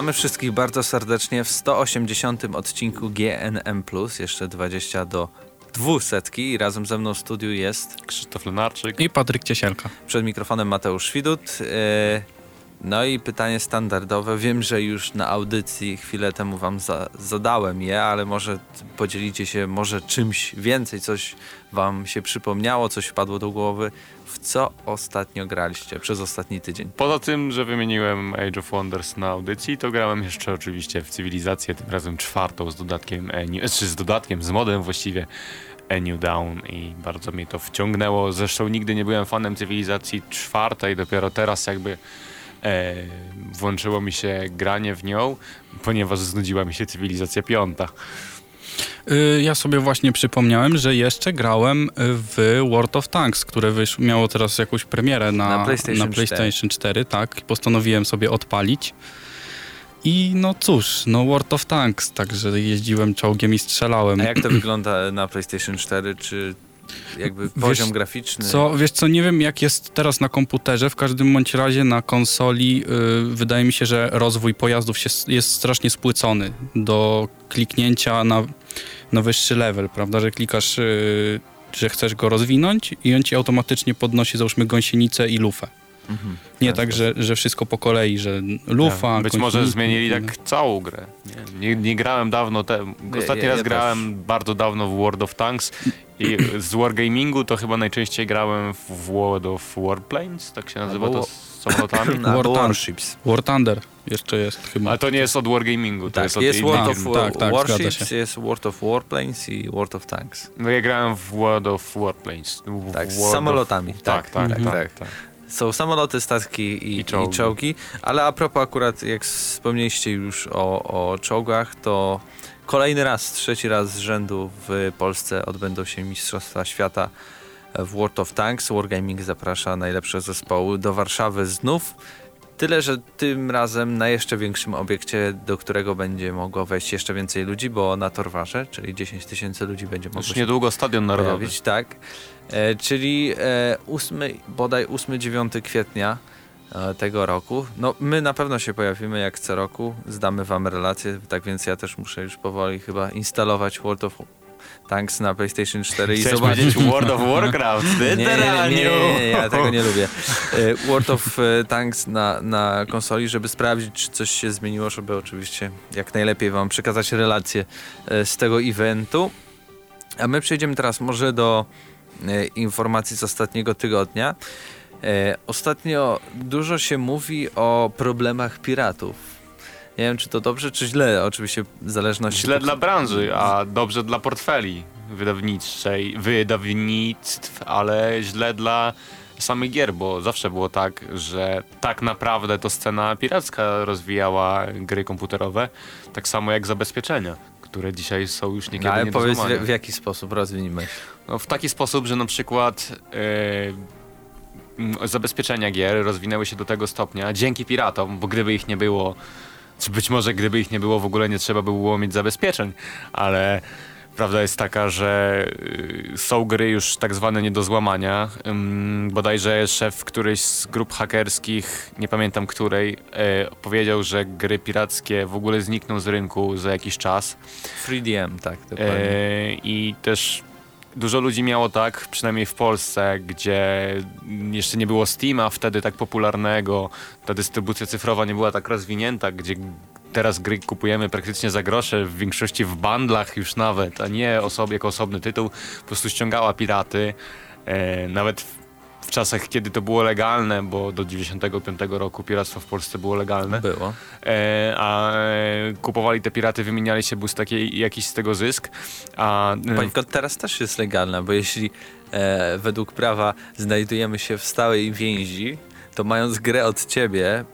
Witamy wszystkich bardzo serdecznie w 180 odcinku GNM+, jeszcze 20 do dwusetki i razem ze mną w studiu jest Krzysztof Lenarczyk i Patryk Ciesielka. Przed mikrofonem Mateusz Widut. E, no i pytanie standardowe. Wiem, że już na audycji chwilę temu wam za zadałem je, ale może podzielicie się może czymś więcej, coś wam się przypomniało, coś wpadło do głowy. W co ostatnio graliście przez ostatni tydzień? Poza tym, że wymieniłem Age of Wonders na audycji, to grałem jeszcze oczywiście w Cywilizację, tym razem czwartą z dodatkiem, czy z dodatkiem, z modem właściwie A New Down i bardzo mnie to wciągnęło. Zresztą nigdy nie byłem fanem Cywilizacji czwartej, dopiero teraz jakby e, włączyło mi się granie w nią, ponieważ znudziła mi się Cywilizacja piąta. Y, ja sobie właśnie przypomniałem, że jeszcze grałem w World of Tanks, które wysz, miało teraz jakąś premierę na, na PlayStation, na PlayStation 4. 4. tak. Postanowiłem sobie odpalić. I no cóż, no World of Tanks, także jeździłem czołgiem i strzelałem. A jak to wygląda na PlayStation 4? Czy jakby poziom wiesz, graficzny. Co, wiesz co, nie wiem jak jest teraz na komputerze, w każdym bądź razie na konsoli yy, wydaje mi się, że rozwój pojazdów się, jest strasznie spłycony do kliknięcia na, na wyższy level, prawda, że klikasz, yy, że chcesz go rozwinąć i on ci automatycznie podnosi załóżmy gąsienicę i lufę. Mhm. Nie tak, tak że, że wszystko po kolei, że lufa. Ja, być może zmienili tak całą grę. Nie, nie, nie grałem dawno, te, ostatni ja raz grałem też. bardzo dawno w World of Tanks i z Wargamingu to chyba najczęściej grałem w World of Warplanes, tak się nazywa to z samolotami? War Warships. War Thunder jeszcze jest chyba. Ale to nie jest od Wargamingu, to tak, jest od jest World of tak, tak, Warships, jest World of Warplanes i World of Tanks. No ja grałem w World of Warplanes. Tak, z samolotami. Of... Tak, tak, tak, mhm. tak, tak. Są samoloty, statki i, I, czołgi. i, czołgi. ale a propos akurat, jak wspomnieliście już o, o czołgach, to kolejny raz, trzeci raz z rzędu w Polsce odbędą się Mistrzostwa Świata w World of Tanks. Wargaming zaprasza najlepsze zespoły do Warszawy znów. Tyle, że tym razem na jeszcze większym obiekcie, do którego będzie mogło wejść jeszcze więcej ludzi, bo na Torwarze, czyli 10 tysięcy ludzi będzie mogło Już niedługo Stadion Narodowy. Pojawić, tak. E, czyli e, 8, bodaj 8-9 kwietnia e, tego roku. No, my na pewno się pojawimy jak co roku, zdamy wam relację, tak więc ja też muszę już powoli chyba instalować World of Tanks na PlayStation 4 Chcesz i zobaczyć World of Warcraft, nie, nie, nie, nie, ja tego nie lubię. E, World of e, Tanks na, na konsoli, żeby sprawdzić, czy coś się zmieniło, żeby oczywiście jak najlepiej wam przekazać relacje e, z tego eventu. A my przejdziemy teraz może do informacji z ostatniego tygodnia. Ostatnio dużo się mówi o problemach piratów nie wiem, czy to dobrze, czy źle, oczywiście w zależności... Źle dla branży, a dobrze dla portfeli wydawniczej, wydawnictw, ale źle dla samych gier, bo zawsze było tak, że tak naprawdę to scena piracka rozwijała gry komputerowe, tak samo jak zabezpieczenia, które dzisiaj są już niekiedy no, Ale powiedz w, w, jaki sposób rozwiniemy? No, w taki sposób, że na przykład yy, zabezpieczenia gier rozwinęły się do tego stopnia dzięki piratom, bo gdyby ich nie było, czy być może gdyby ich nie było, w ogóle nie trzeba by było mieć zabezpieczeń, ale prawda jest taka, że y, są gry już tak zwane nie do złamania. Bodajże szef którejś z grup hakerskich, nie pamiętam której, e, powiedział, że gry pirackie w ogóle znikną z rynku za jakiś czas. 3DM, tak, dokładnie. E, I też dużo ludzi miało tak, przynajmniej w Polsce, gdzie jeszcze nie było Steama wtedy tak popularnego, ta dystrybucja cyfrowa nie była tak rozwinięta, gdzie teraz gry kupujemy praktycznie za grosze, w większości w bandlach już nawet, a nie osobie jako osobny tytuł, po prostu ściągała piraty. E, nawet w czasach, kiedy to było legalne, bo do 95 roku piractwo w Polsce było legalne. Było. E, a e, kupowali te piraty, wymieniali się, był z takiej, jakiś z tego zysk. A, e, Pańko, teraz też jest legalne, bo jeśli e, według prawa znajdujemy się w stałej więzi, to mając grę od ciebie,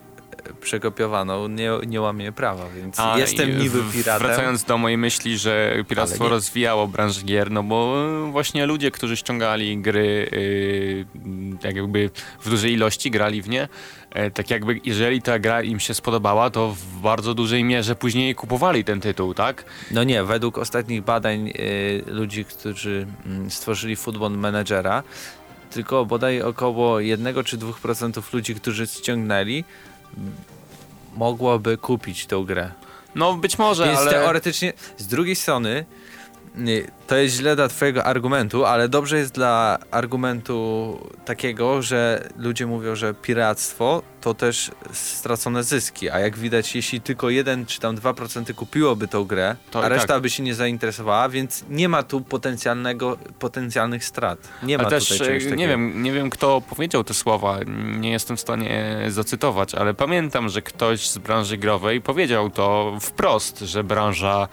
przekopiowaną nie, nie łamie prawa, więc A, jestem niby piratem. Wracając do mojej myśli, że piractwo rozwijało branżę gier, no bo właśnie ludzie, którzy ściągali gry yy, jakby w dużej ilości, grali w nie, yy, tak jakby jeżeli ta gra im się spodobała, to w bardzo dużej mierze później kupowali ten tytuł, tak? No nie, według ostatnich badań yy, ludzi, którzy mm, stworzyli Football Managera, tylko bodaj około 1 czy 2% ludzi, którzy ściągnęli, mogłoby kupić tą grę. No być może, Więc ale... teoretycznie, z drugiej strony, to jest źle dla twojego argumentu, ale dobrze jest dla argumentu takiego, że ludzie mówią, że piractwo to też stracone zyski, a jak widać, jeśli tylko 1 czy tam 2% kupiłoby tą grę, To a reszta tak. by się nie zainteresowała, więc nie ma tu potencjalnego, potencjalnych strat. Nie ma też tutaj czegoś e, takiego. nie wiem, nie wiem kto powiedział te słowa, nie jestem w stanie zacytować, ale pamiętam, że ktoś z branży growej powiedział to wprost, że branża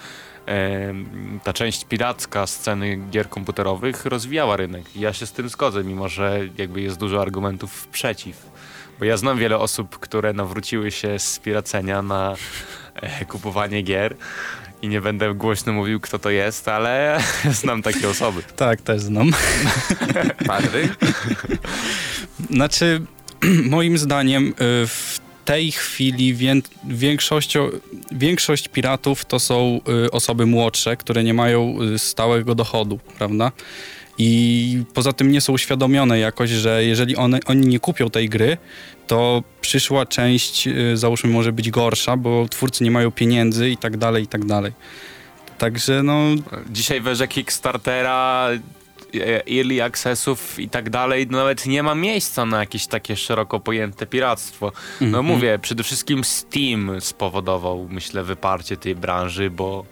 ta część piracka sceny gier komputerowych rozwijała rynek. Ja się z tym zgodzę, mimo że jakby jest dużo argumentów przeciw. Bo ja znam wiele osób, które nawróciły się z piracenia na e, kupowanie gier i nie będę głośno mówił, kto to jest, ale znam takie osoby. Tak, też znam. Padry? Znaczy, moim zdaniem y, w tej chwili wię, większość piratów to są y, osoby młodsze, które nie mają y, stałego dochodu, prawda? I poza tym nie są uświadomione jakoś, że jeżeli one, oni nie kupią tej gry, to przyszła część, y, załóżmy, może być gorsza, bo twórcy nie mają pieniędzy i tak dalej, i tak dalej. Także no, Dzisiaj w erze Kickstartera, early accessów i tak dalej, nawet nie ma miejsca na jakieś takie szeroko pojęte piractwo. No Mhm. mówię, przede wszystkim Steam spowodował, myślę, wyparcie tej branży, bo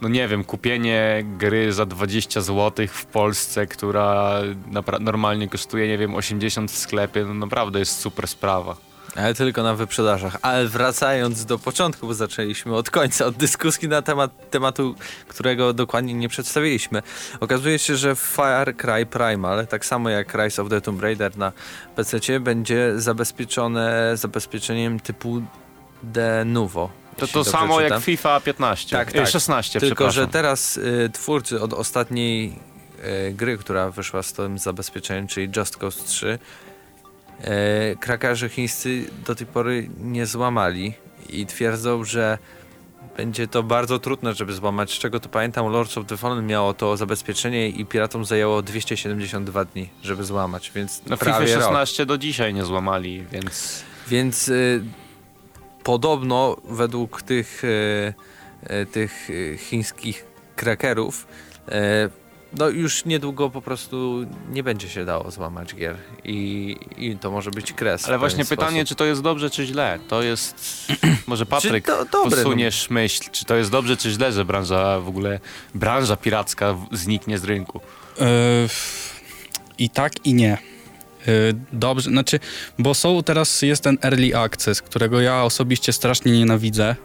no nie wiem, kupienie gry za 20 zł w Polsce, która napra- normalnie kosztuje, nie wiem, 80 w sklepie, no naprawdę jest super sprawa. Ale tylko na wyprzedażach. Ale wracając do początku, bo zaczęliśmy od końca, od dyskusji na temat tematu, którego dokładnie nie przedstawiliśmy. Okazuje się, że Far Cry Primal, tak samo jak Rise of the Tomb Raider na PC, będzie zabezpieczone zabezpieczeniem typu De Novo. To to samo czytam. jak FIFA 15, Tak, tak. 16, Tylko, że teraz y, twórcy od ostatniej y, gry, która wyszła z tym zabezpieczeniem, czyli Just Cause 3, y, krakarze chińscy do tej pory nie złamali i twierdzą, że będzie to bardzo trudne, żeby złamać. Z czego to pamiętam, Lords of the Fallen miało to zabezpieczenie i piratom zajęło 272 dni, żeby złamać, więc No FIFA prawie rok. 16 do dzisiaj nie złamali, więc... Więc y, podobno według tych, y, tych chińskich krakerów y, no już niedługo po prostu nie będzie się dało złamać gier i, i to może być kres. Ale właśnie pytanie, sposób. czy to jest dobrze, czy źle? To jest... Może Patryk, Czy to dobre, no. posuniesz myśl, czy to jest dobrze, czy źle, że branża w ogóle, branża piracka zniknie z rynku? Yy, I tak, i nie. Yy, Dobrze, znaczy, bo są teraz, jest ten early access, którego ja osobiście strasznie nienawidzę.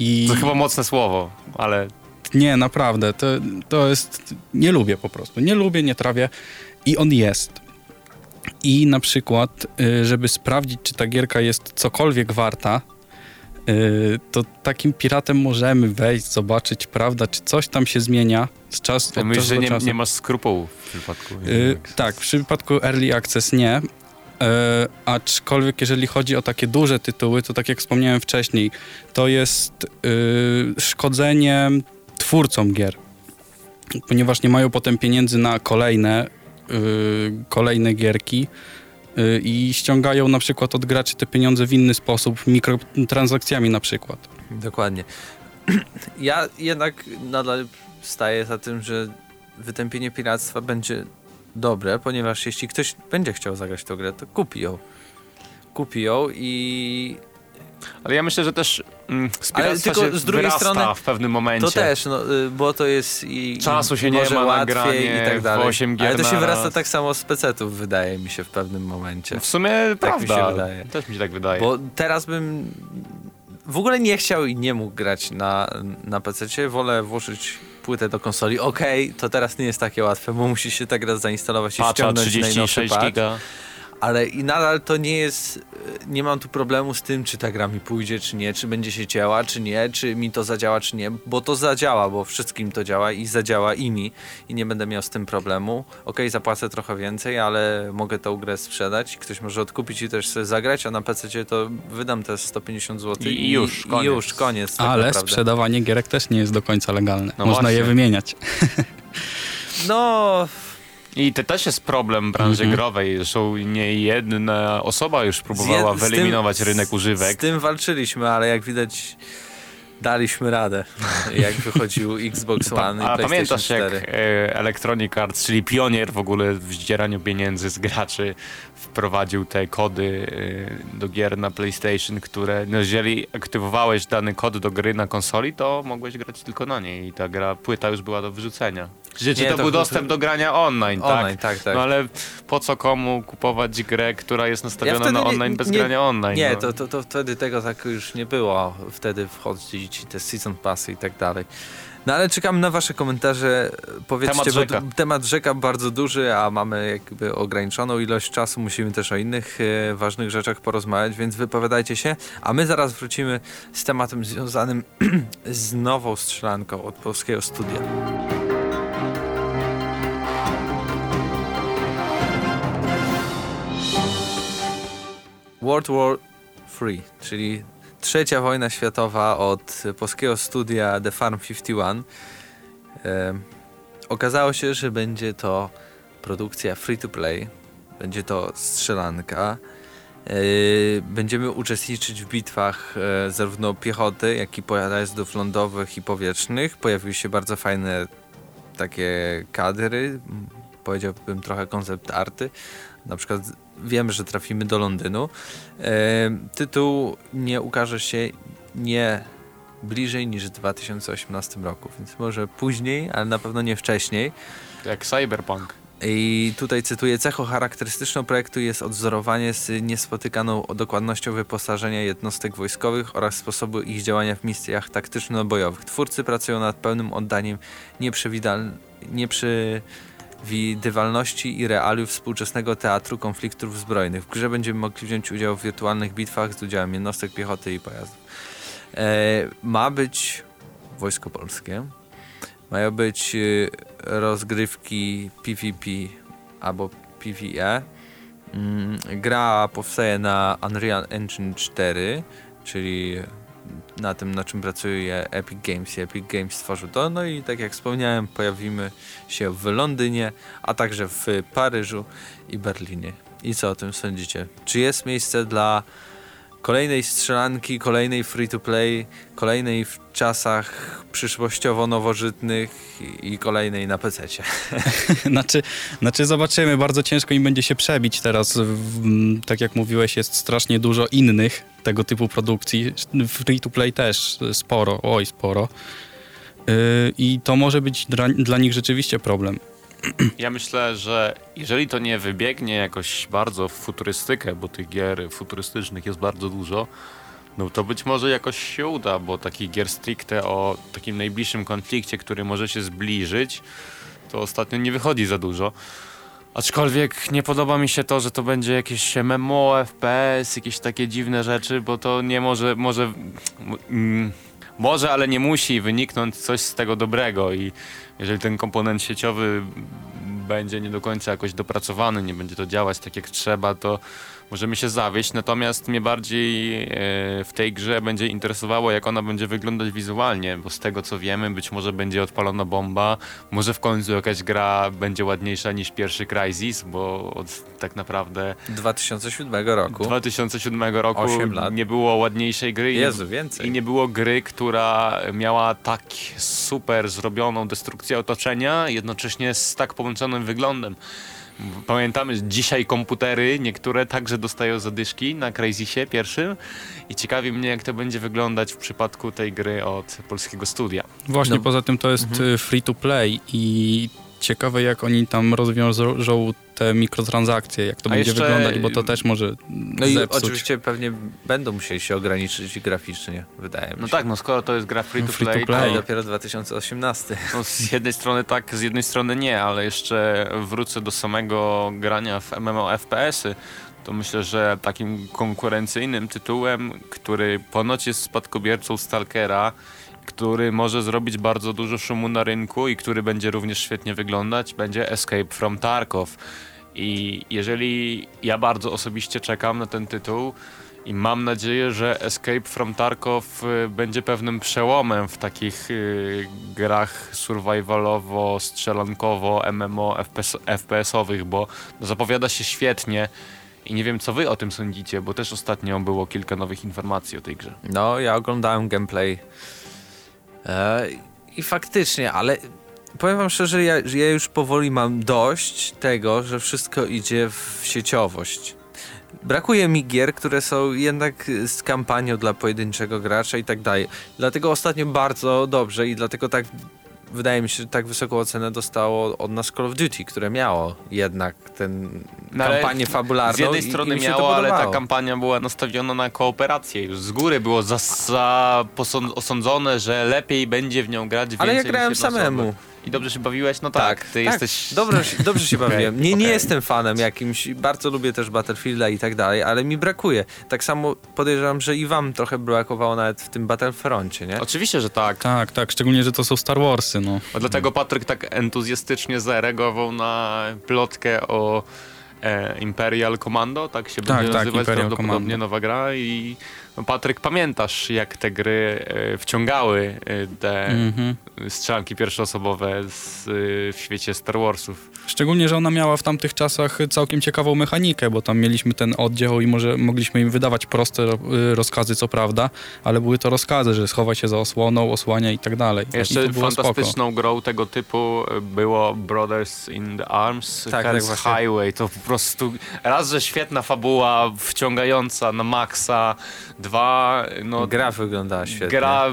I To chyba mocne słowo, ale nie, naprawdę, to, to jest, nie lubię po prostu, nie lubię, nie trawię i on jest. I na przykład, yy, żeby sprawdzić, czy ta gierka jest cokolwiek warta, yy, to takim piratem możemy wejść, zobaczyć, prawda, czy coś tam się zmienia z czasu to od czasu że nie, czasu. nie masz skrupułów w przypadku. Y, tak, w przypadku Early Access nie. Aczkolwiek jeżeli chodzi o takie duże tytuły, to tak jak wspomniałem wcześniej, to jest y, szkodzenie twórcom gier. Ponieważ nie mają potem pieniędzy na kolejne, y, kolejne gierki y, i ściągają na przykład od graczy te pieniądze w inny sposób, mikrotransakcjami na przykład. Dokładnie. Ja jednak nadal staję za tym, że wytępienie piractwa będzie dobre, ponieważ jeśli ktoś będzie chciał zagrać tę grę, to kupi ją. Kupi ją i Ale ja myślę, że też mm, Ale tylko się z drugiej strony w pewnym momencie. to też, no, y, bo to jest i Czasu się nie ma na granie i tak dalej. Ale to się wyrasta tak samo z pecetów, wydaje mi się, w pewnym momencie. W sumie Tak mi się prawda. wydaje. Też mi się tak wydaje. Bo teraz bym w ogóle nie chciał i nie mógł grać na, na PC. Wolę włożyć płytę do konsoli. Okej, to teraz nie jest takie łatwe, bo musi się tak raz zainstalować i Patcha ściągnąć najnowszy 36 patch. giga. Ale i nadal to nie jest, e, nie mam tu problemu z tym, czy ta gra mi pójdzie, czy nie, czy będzie się cięła, czy nie, czy mi to zadziała, czy nie, bo to zadziała, bo wszystkim to działa i zadziała i mi i nie będę miał z tym problemu. Okej, zapłacę trochę więcej, ale mogę tą grę sprzedać, ktoś może odkupić i też sobie zagrać, a na PC to wydam te 150 zł I już, i koniec. już, koniec. tak Ale naprawdę. sprzedawanie gierek też nie jest do końca legalne. No Można je właśnie. wymieniać. No, I to też jest problem branży -hmm. growej. Zresztą nie jedna osoba już próbowała wyeliminować tym, rynek używek. Z tym walczyliśmy, ale jak widać daliśmy radę, jak wychodził Xbox One i A pamiętasz 4. jak e, Electronic Arts, czyli pionier w ogóle w zdzieraniu pieniędzy z graczy, wprowadził te kody e, do gier na PlayStation, które no, jeżeli aktywowałeś dany kod do gry na konsoli, to mogłeś grać tylko na niej i ta gra, płyta już była do wyrzucenia. Czy, to, to był dostęp do grania online, online tak? tak, tak. No ale po co komu kupować grę, która jest nastawiona ja na online nie, bez nie, grania online? Nie, no. to, to, to wtedy tego tak już nie było. Wtedy wchodzić te season passy i tak dalej. No ale czekam na wasze komentarze. Powiedzcie, temat rzeka. bo temat rzeka bardzo duży, a mamy jakby ograniczoną ilość czasu. Musimy też o innych e, ważnych rzeczach porozmawiać, więc wypowiadajcie się. A my zaraz wrócimy z tematem związanym z nową strzelanką od polskiego studia. World War III, czyli trzecia wojna światowa od polskiego studia The Farm 51. E, okazało się, że będzie to produkcja free to play, będzie to strzelanka. Będziemy uczestniczyć w bitwach e, zarówno piechoty, jak i pojazdów lądowych i powietrznych. Pojawiły się bardzo fajne takie kadry, powiedziałbym trochę koncept arty. Na przykład wiemy, że trafimy do Londynu. E, tytuł nie ukaże się nie bliżej niż w 2018 roku, więc może później, ale na pewno nie wcześniej. Jak Cyberpunk. I tutaj cytuję, cechą charakterystyczną projektu jest odzorowanie z niespotykaną dokładnością wyposażenia jednostek wojskowych oraz sposobu ich działania w misjach taktyczno-bojowych. Twórcy pracują nad pełnym oddaniem nieprzewidywalnych nieprzy widywalności i realiów współczesnego teatru konfliktów zbrojnych. W grze będziemy mogli wziąć udział w wirtualnych bitwach z udziałem jednostek piechoty i pojazdów. E, ma być wojsko polskie, mają być y, rozgrywki PvP albo PvE. Mm, gra powstaje na Unreal Engine 4, czyli na tym, na czym pracuje Epic Games i Epic Games stworzył to. No i tak jak wspomniałem, pojawimy się w Londynie, a także w Paryżu i Berlinie. I co o tym sądzicie? Czy jest miejsce dla kolejnej strzelanki, kolejnej free-to-play, kolejnej w czasach przyszłościowo nowożytnych i kolejnej na PC. znaczy, znaczy zobaczymy, bardzo ciężko im będzie się przebić teraz. Tak jak mówiłeś, jest strasznie dużo innych tego typu produkcji. Free-to-play też sporo, oj sporo. Yy, I to może być dla, dla nich rzeczywiście problem. Ja myślę, że jeżeli to nie wybiegnie jakoś bardzo w futurystykę, bo tych gier futurystycznych jest bardzo dużo, no to być może jakoś się uda, bo takich gier stricte o takim najbliższym konflikcie, który może się zbliżyć, to ostatnio nie wychodzi za dużo. Aczkolwiek nie podoba mi się to, że to będzie jakieś MMO, FPS, jakieś takie dziwne rzeczy, bo to nie może, może, mm, może, ale nie musi wyniknąć coś z tego dobrego i jeżeli ten komponent sieciowy będzie nie do końca jakoś dopracowany, nie będzie to działać tak jak trzeba, to możemy się zawieść, natomiast mnie bardziej e, w tej grze będzie interesowało, jak ona będzie wyglądać wizualnie, bo z tego co wiemy, być może będzie odpalona bomba, może w końcu jakaś gra będzie ładniejsza niż pierwszy Crysis, bo od tak naprawdę... 2007 roku. 2007 roku nie było ładniejszej gry Jezu, więcej. i nie było gry, która miała tak super zrobioną destrukcję otoczenia, jednocześnie z tak połączonym wyglądem. Pamiętamy, że dzisiaj komputery niektóre także dostają zadyszki na Crazysie pierwszym i ciekawi mnie, jak to będzie wyglądać w przypadku tej gry od polskiego studia. Właśnie, no. poza tym to jest mhm. Y, free to play i ciekawe jak oni tam rozwiążą te mikrotransakcje, jak to A będzie jeszcze... wyglądać, bo to też może No i oczywiście pewnie będą musieli się ograniczyć graficznie, wydaje mi no się. No tak, no skoro to jest gra free to play, free to play. to dopiero 2018. No z jednej strony tak, z jednej strony nie, ale jeszcze wrócę do samego grania w MMO FPS-y to myślę, że takim konkurencyjnym tytułem, który ponoć jest spadkobiercą Stalkera, który może zrobić bardzo dużo szumu na rynku i który będzie również świetnie wyglądać, będzie Escape from Tarkov. I jeżeli ja bardzo osobiście czekam na ten tytuł I mam nadzieję, że Escape from Tarkov y, będzie pewnym przełomem w takich y, grach survivalowo, strzelankowo, MMO, FPS, FPS-owych, bo zapowiada się świetnie. I nie wiem, co wy o tym sądzicie, bo też ostatnio było kilka nowych informacji o tej grze. No, ja oglądałem gameplay i faktycznie, ale powiem wam szczerze, ja, ja już powoli mam dość tego, że wszystko idzie w sieciowość. Brakuje mi gier, które są jednak z kampanią dla pojedynczego gracza i tak dalej. Dlatego ostatnio bardzo dobrze i dlatego tak wydaje mi się, że tak wysoką ocenę dostało od nas Call of Duty, które miało jednak ten No kampanię fabularną. Z jednej i- i strony się to miało, ale ta kampania była nastawiona na kooperację. Już z góry było za, za posąd- osądzone, że lepiej będzie w nią grać więcej Ale ja grałem jedna osoba. I dobrze się bawiłeś? No tak, ty jesteś... Dobrze, się- dobrze się bawiłem. Nie, nie okej. jestem fanem jakimś, bardzo lubię też Battlefielda i tak dalej, ale mi brakuje. Tak samo podejrzewam, że i wam trochę brakowało nawet w tym Battlefroncie, nie? Oczywiście, że tak. Tak, tak, szczególnie, że to są Star Warsy, no. A dlatego Patryk tak entuzjastycznie zareagował na plotkę o e, Imperial Commando, tak się Tak, będzie tak, nazywać Imperial prawdopodobnie Commando. nowa gra i Patryk pamiętasz jak te gry e, wciągały e, te Mhm. strzelanki pierwszoosobowe z, e, w świecie Star Warsów. Szczególnie, że ona miała w tamtych czasach całkiem ciekawą mechanikę, bo tam mieliśmy ten oddział i może mogliśmy im wydawać proste rozkazy, co prawda, ale były to rozkazy, że schowaj się za osłoną, osłania i tak dalej. Jeszcze było spoko. fantastyczną grą tego typu było Brothers in the Arms, Tak, Hell's tak. Highway. To po prostu raz, że świetna fabuła, wciągająca na maksa, dwa, no Gra wyglądała świetnie. gra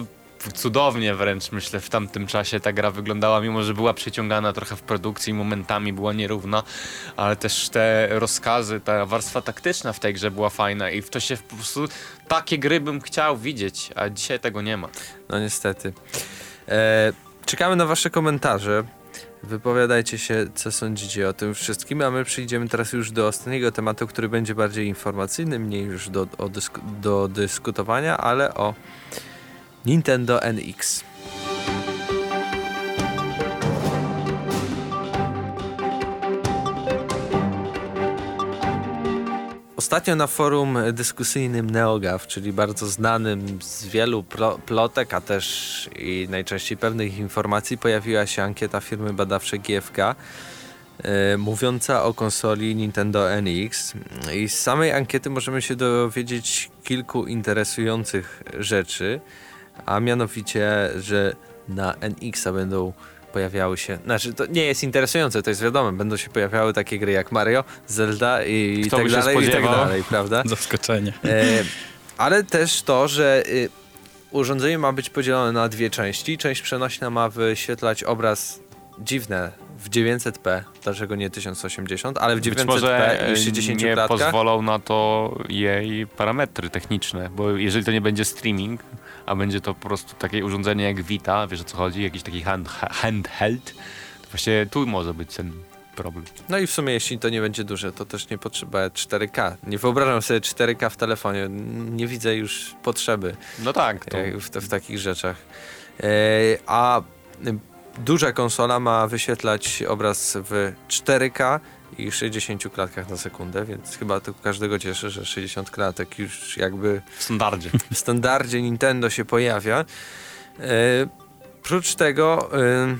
cudownie wręcz myślę w tamtym czasie ta gra wyglądała, mimo że była przeciągana trochę w produkcji, momentami była nierówna, ale też te rozkazy, ta warstwa taktyczna w tej grze była fajna i w to się po prostu takie gry bym chciał widzieć, a dzisiaj tego nie ma. No niestety. E, czekamy na wasze komentarze. Wypowiadajcie się, co sądzicie o tym wszystkim, a my przejdziemy teraz już do ostatniego tematu, który będzie bardziej informacyjny, mniej już do, o dysku, do dyskutowania, ale o Nintendo NX. Ostatnio na forum dyskusyjnym NeoGAF, czyli bardzo znanym z wielu plo- plotek, a też i najczęściej pewnych informacji, pojawiła się ankieta firmy badawczej GFK e, mówiąca o konsoli Nintendo NX. I z samej ankiety możemy się dowiedzieć kilku interesujących rzeczy, a mianowicie, że na NX-a będą pojawiały się, znaczy to nie jest interesujące, to jest wiadome, będą się pojawiały takie gry jak Mario, Zelda i Kto tak dalej, i tak dalej, prawda? Zaskoczenie. E, ale też to, że y, urządzenie ma być podzielone na dwie części. Część przenośna ma wyświetlać obraz dziwne w 900p, dlaczego nie 1080, ale w Być 900p może i e, 60 nie klatkach. pozwolą na to jej parametry techniczne, bo jeżeli to nie będzie streaming, a będzie to po prostu takie urządzenie jak Vita, wiesz o co chodzi, jakiś taki hand, ha- handheld, to właśnie tu może być ten problem. No i w sumie jeśli to nie będzie duże, to też nie potrzeba 4K. Nie wyobrażam sobie 4K w telefonie, nie widzę już potrzeby. No tak, to e, w, w takich rzeczach. E, a duża konsola ma wyświetlać obraz w 4K i 60 klatkach na sekundę, więc chyba to każdego cieszy, że 60 klatek już jakby w standardzie. w standardzie Nintendo się pojawia. E, prócz tego e,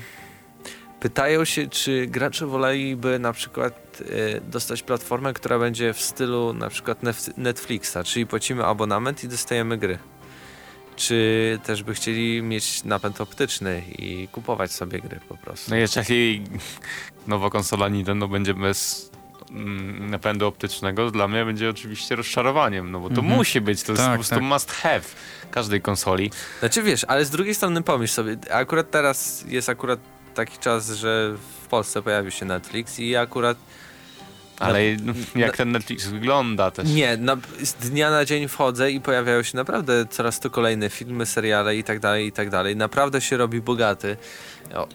pytają się, czy gracze woleliby na przykład e, dostać platformę, która będzie w stylu na przykład Netflixa, czyli płacimy abonament i dostajemy gry. Czy też by chcieli mieć napęd optyczny i kupować sobie gry po prostu. No jeżeli nowa konsola Nintendo będzie bez mm, napędu optycznego, dla mnie będzie oczywiście rozczarowaniem, no bo to Mhm. musi być, to jest Tak, po prostu tak. must have każdej konsoli. Znaczy wiesz, ale z drugiej strony pomyśl sobie, akurat teraz jest akurat taki czas, że w Polsce pojawił się Netflix i akurat Ale no, jak ten Netflix wygląda też. Nie, na, z dnia na dzień wchodzę i pojawiają się naprawdę coraz to kolejne filmy, seriale i tak dalej, i tak dalej. Naprawdę się robi bogaty. O,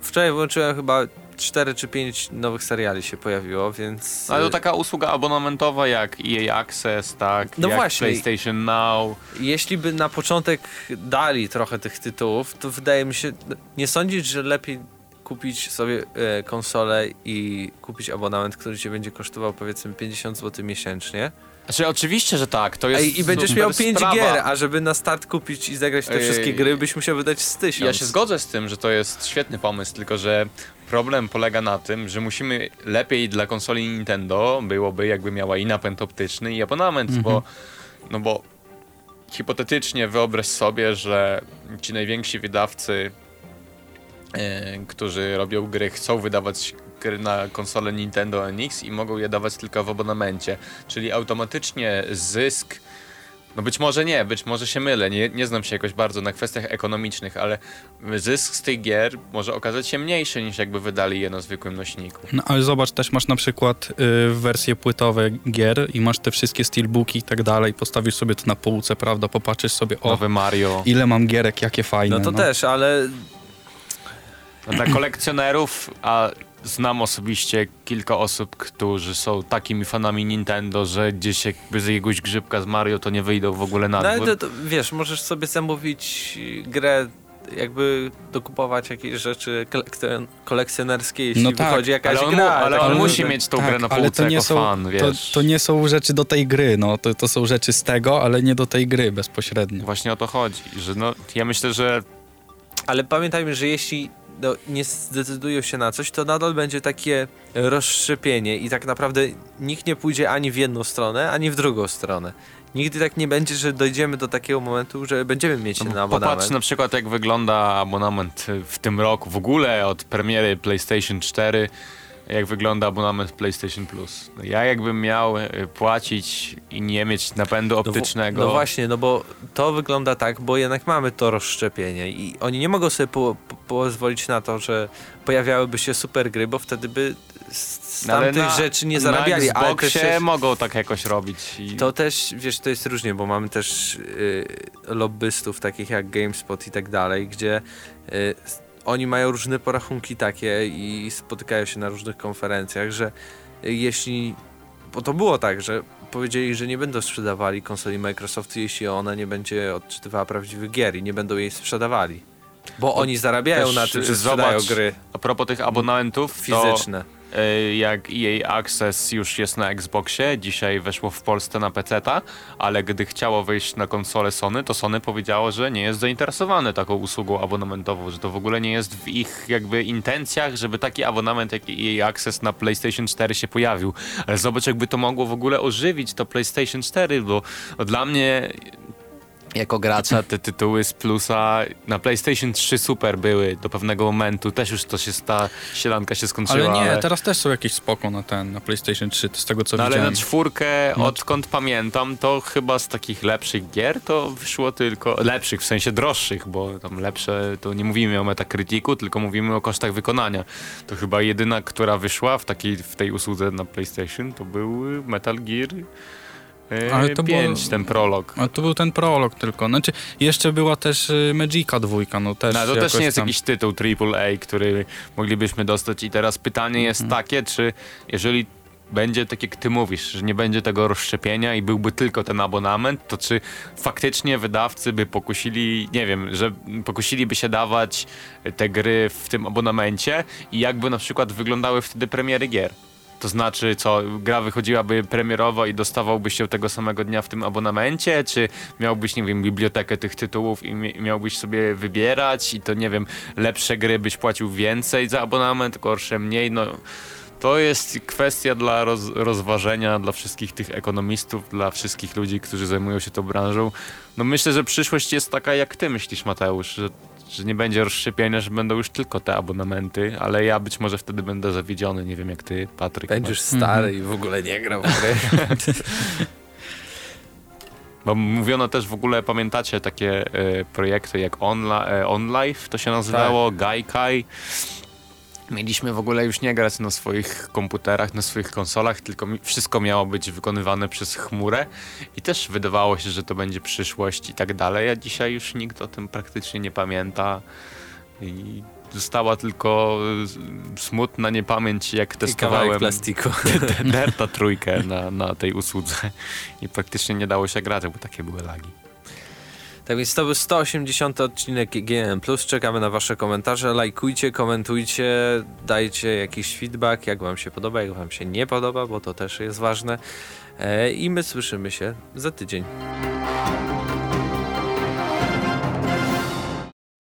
wczoraj włączyłem chyba 4 czy 5 nowych seriali się pojawiło, więc... Ale to taka usługa abonamentowa jak EA Access, tak? No jak właśnie. PlayStation Now. Jeśli by na początek dali trochę tych tytułów, to wydaje mi się, nie sądzić, że lepiej kupić sobie e, konsolę i kupić abonament, który cię będzie kosztował powiedzmy 50 zł miesięcznie, Znaczy oczywiście, że tak, to jest Ej, I będziesz miał 5 sprawa. gier, a żeby na start kupić i zagrać te Ej, wszystkie gry, byś musiał wydać z tysiąc. Ja się zgodzę z tym, że to jest świetny pomysł, tylko że problem polega na tym, że musimy lepiej dla konsoli Nintendo byłoby jakby miała i napęd optyczny i abonament, Mhm. bo no bo hipotetycznie wyobraź sobie, że ci najwięksi wydawcy, którzy robią gry, chcą wydawać gry na konsolę Nintendo NX i mogą je dawać tylko w abonamencie, czyli automatycznie zysk no być może nie, być może się mylę, nie, nie znam się jakoś bardzo na kwestiach ekonomicznych, ale zysk z tych gier może okazać się mniejszy niż jakby wydali je na zwykłym nośniku. No ale zobacz, też masz na przykład y, wersje płytowe gier i masz te wszystkie steelbooki i tak dalej, postawisz sobie to na półce, prawda, popatrzysz sobie, o, Nowy Mario. ile mam gierek, jakie fajne. No to też, ale No, dla kolekcjonerów, a znam osobiście kilka osób, którzy są takimi fanami Nintendo, że gdzieś jakby z jakiegoś grzybka z Mario to nie wyjdą w ogóle na no, ale dwór. to, to, wiesz, możesz sobie zamówić grę, jakby dokupować jakieś rzeczy kolekcjon- kolekcjonerskie, jeśli No tak, wychodzi jakaś ale on, gra. ale on tak musi naprawdę. mieć tą Tak, grę na ale półce to nie jako są- fan, To, wiesz. to nie są rzeczy do tej gry, no, to, to są rzeczy z tego, ale nie do tej gry bezpośrednio. Właśnie o to chodzi, że no, ja myślę, że Ale pamiętajmy, że jeśli no, nie zdecydują się na coś, to nadal będzie takie rozszczepienie i tak naprawdę nikt nie pójdzie ani w jedną stronę, ani w drugą stronę. Nigdy tak nie będzie, że dojdziemy do takiego momentu, że będziemy mieć No na bo abonament. Popatrz na przykład jak wygląda abonament w tym roku, w ogóle od premiery PlayStation 4, jak wygląda abonament PlayStation Plus. No Ja jakbym miał e, płacić i nie mieć napędu No optycznego, No właśnie, no bo to wygląda tak, bo jednak mamy to rozszczepienie i oni nie mogą sobie po, po, pozwolić na to, że pojawiałyby się super gry, bo wtedy by z, No ale tamtych na- rzeczy nie zarabiali. Na ale Xboxie też, mogą tak jakoś robić. I... to też, wiesz, to jest różnie, bo mamy też y, lobbystów takich jak GameSpot i tak dalej, gdzie y, oni mają różne porachunki takie i spotykają się na różnych konferencjach, że jeśli, bo to było tak, że powiedzieli, że nie będą sprzedawali konsoli Microsoftu, jeśli ona nie będzie odczytywała prawdziwych gier i nie będą jej sprzedawali. Bo oni zarabiają też na tym, że zobacz, sprzedają gry A propos tych abonentów, to fizyczne. E, jak EA Access już jest na Xboxie, dzisiaj weszło w Polsce na PC-ta, ale gdy chciało wejść na konsolę Sony, to Sony powiedziało, że nie jest zainteresowane taką usługą abonamentową, że to w ogóle nie jest w ich jakby intencjach, żeby taki abonament jak EA Access na PlayStation 4 się pojawił. Ale zobacz, jakby to mogło w ogóle ożywić to PlayStation 4, bo dla mnie jako gracza te tytuły z plusa na PlayStation 3 super były do pewnego momentu. Też już to się ta sielanka się skończyła. Ale nie, teraz też są jakieś spoko na ten, na PlayStation 3, z tego co No ale widziałem. na czwórkę, No. odkąd pamiętam, to chyba z takich lepszych gier to wyszło tylko, lepszych w sensie droższych, bo tam lepsze to nie mówimy o Metacriticu, tylko mówimy o kosztach wykonania. To chyba jedyna, która wyszła w, takiej, w tej usłudze na PlayStation, to był Metal Gear Ale to 5, było- ten prolog. A to był ten prolog tylko. Znaczy, jeszcze była też y, Magica dwójka, no też No, to też nie jest tam... jakiś tytuł AAA, który moglibyśmy dostać i teraz pytanie jest Mhm. takie, czy jeżeli będzie tak jak ty mówisz, że nie będzie tego rozszczepienia i byłby tylko ten abonament, to czy faktycznie wydawcy by pokusili, nie wiem, że pokusiliby się dawać te gry w tym abonamencie i jakby na przykład wyglądały wtedy premiery gier? To znaczy, co, gra wychodziłaby premierowo i dostawałbyś się tego samego dnia w tym abonamencie, czy miałbyś, nie wiem, bibliotekę tych tytułów i mi- miałbyś sobie wybierać i to, nie wiem, lepsze gry byś płacił więcej za abonament, gorsze mniej, no... To jest kwestia dla roz, rozważenia dla wszystkich tych ekonomistów, dla wszystkich ludzi, którzy zajmują się tą branżą. No myślę, że przyszłość jest taka, jak ty myślisz, Mateusz, że, że nie będzie rozszczepienia, że będą już tylko te abonamenty, ale ja być może wtedy będę zawiedziony, nie wiem jak ty, Patryk. Będziesz stary i w ogóle nie grał w gry. Bo mówiono też w ogóle, pamiętacie takie e, projekty jak Onla, e, OnLive, to się nazywało, Gaikai. Mieliśmy w ogóle już nie grać na swoich komputerach, na swoich konsolach, tylko wszystko miało być wykonywane przez chmurę i też wydawało się, że to będzie przyszłość i tak dalej, a dzisiaj już nikt o tym praktycznie nie pamięta i została tylko e, smutna niepamięć, jak testowałem plastiku. Delta trójkę na, na tej usłudze i praktycznie nie dało się grać, bo takie były lagi. Tak więc to był 180 odcinek GNM+. Czekamy na wasze komentarze. Lajkujcie, komentujcie, dajcie jakiś feedback, jak wam się podoba, jak wam się nie podoba, bo to też jest ważne. E, I my słyszymy się za tydzień.